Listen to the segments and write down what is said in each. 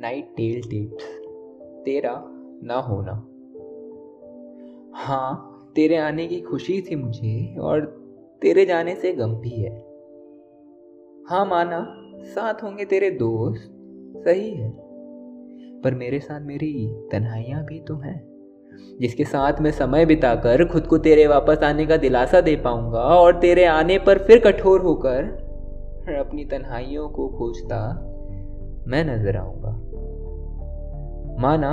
Night tell tips, तेरा ना होना। हाँ तेरे आने की खुशी थी मुझे और तेरे जाने से गम भी है। हाँ माना, साथ होंगे तेरे दोस्त, सही है। पर मेरे साथ मेरी तन्हाइयाँ भी तो हैं, जिसके साथ मैं समय बिताकर खुद को तेरे वापस आने का दिलासा दे पाऊँगा और तेरे आने पर फिर कठोर होकर अपनी तन्हाइयों को खोजता मैं नज़र आऊँगा। माना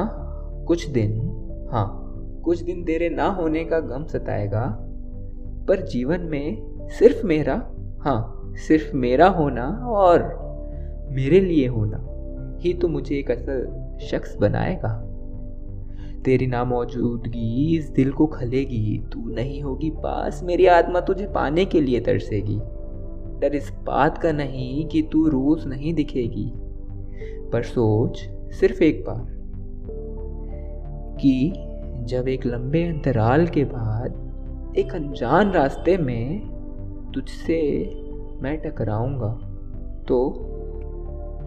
कुछ दिन हाँ कुछ दिन तेरे ना होने का गम सताएगा, पर जीवन में सिर्फ़ मेरा हाँ सिर्फ़ मेरा होना और मेरे लिए होना ही तो मुझे एक असल शख्स बनाएगा। तेरी नामौजूदगी इस दिल को खलेगी, तू नहीं होगी पास, मेरी आत्मा तुझे पाने के लिए तरसेगी। डर इस बात का नहीं कि तू रोज नहीं दिखेगी, पर सोच सिर्फ़ एक बार। कि जब एक लंबे अंतराल के बाद एक अनजान रास्ते में तुझसे मैं टकराऊँगा तो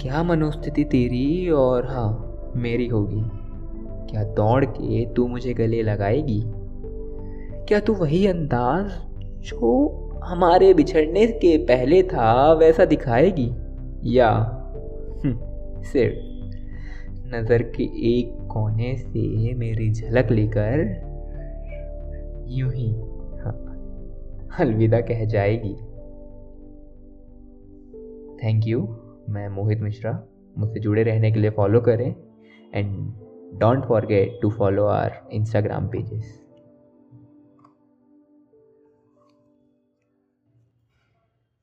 क्या मनोस्थिति तेरी और हाँ मेरी होगी? क्या दौड़ के तू मुझे गले लगाएगी? क्या तू वही अंदाज जो हमारे बिछड़ने के पहले था वैसा दिखाएगी? या हम्म, सिर्फ़ नज़र के एक कोने से मेरी झलक लेकर यूँ ही हाँ अलविदा कह जाएगी। थैंक यू मैं मोहित मिश्रा। मुझसे जुड़े रहने के लिए फॉलो करें and don't forget to follow our Instagram pages